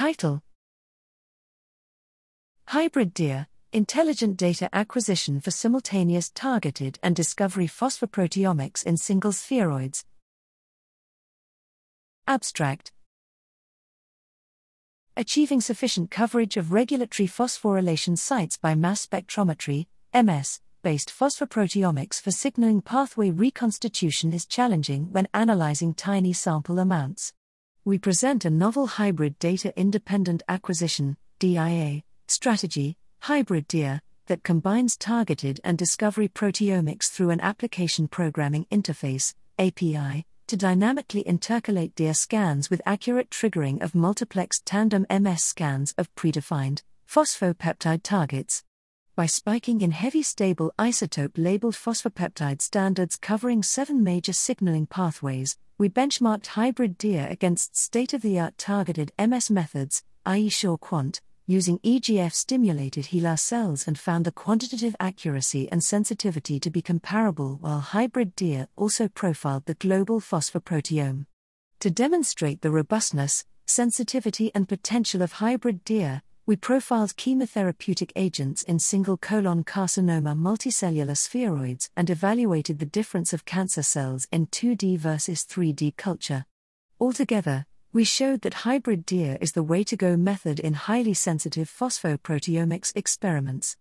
Title Hybrid DIA Intelligent Data Acquisition for Simultaneous Targeted and Discovery Phosphoproteomics in Single Spheroids. Abstract Achieving sufficient coverage of regulatory phosphorylation sites by mass spectrometry, MS, based phosphoproteomics for signaling pathway reconstitution is challenging when analyzing tiny sample amounts. We present a novel hybrid data independent acquisition DIA, strategy, hybrid DIA, that combines targeted and discovery proteomics through an application programming interface API to dynamically intercalate DIA scans with accurate triggering of multiplexed tandem MS scans of predefined phosphopeptide targets by spiking in heavy stable isotope labeled phosphopeptide standards covering seven major signaling pathways, we benchmarked hybrid DIA against state of the art targeted MS methods, i.e., SureQuant, using EGF stimulated HeLa cells and found the quantitative accuracy and sensitivity to be comparable, while hybrid DIA also profiled the global phosphoproteome. To demonstrate the robustness, sensitivity, and potential of hybrid DIA, we profiled chemotherapeutic agents in single colon carcinoma multicellular spheroids and evaluated the difference of cancer cells in 2D versus 3D culture. Altogether, we showed that hybrid DIA is the way to go method in highly sensitive phosphoproteomics experiments.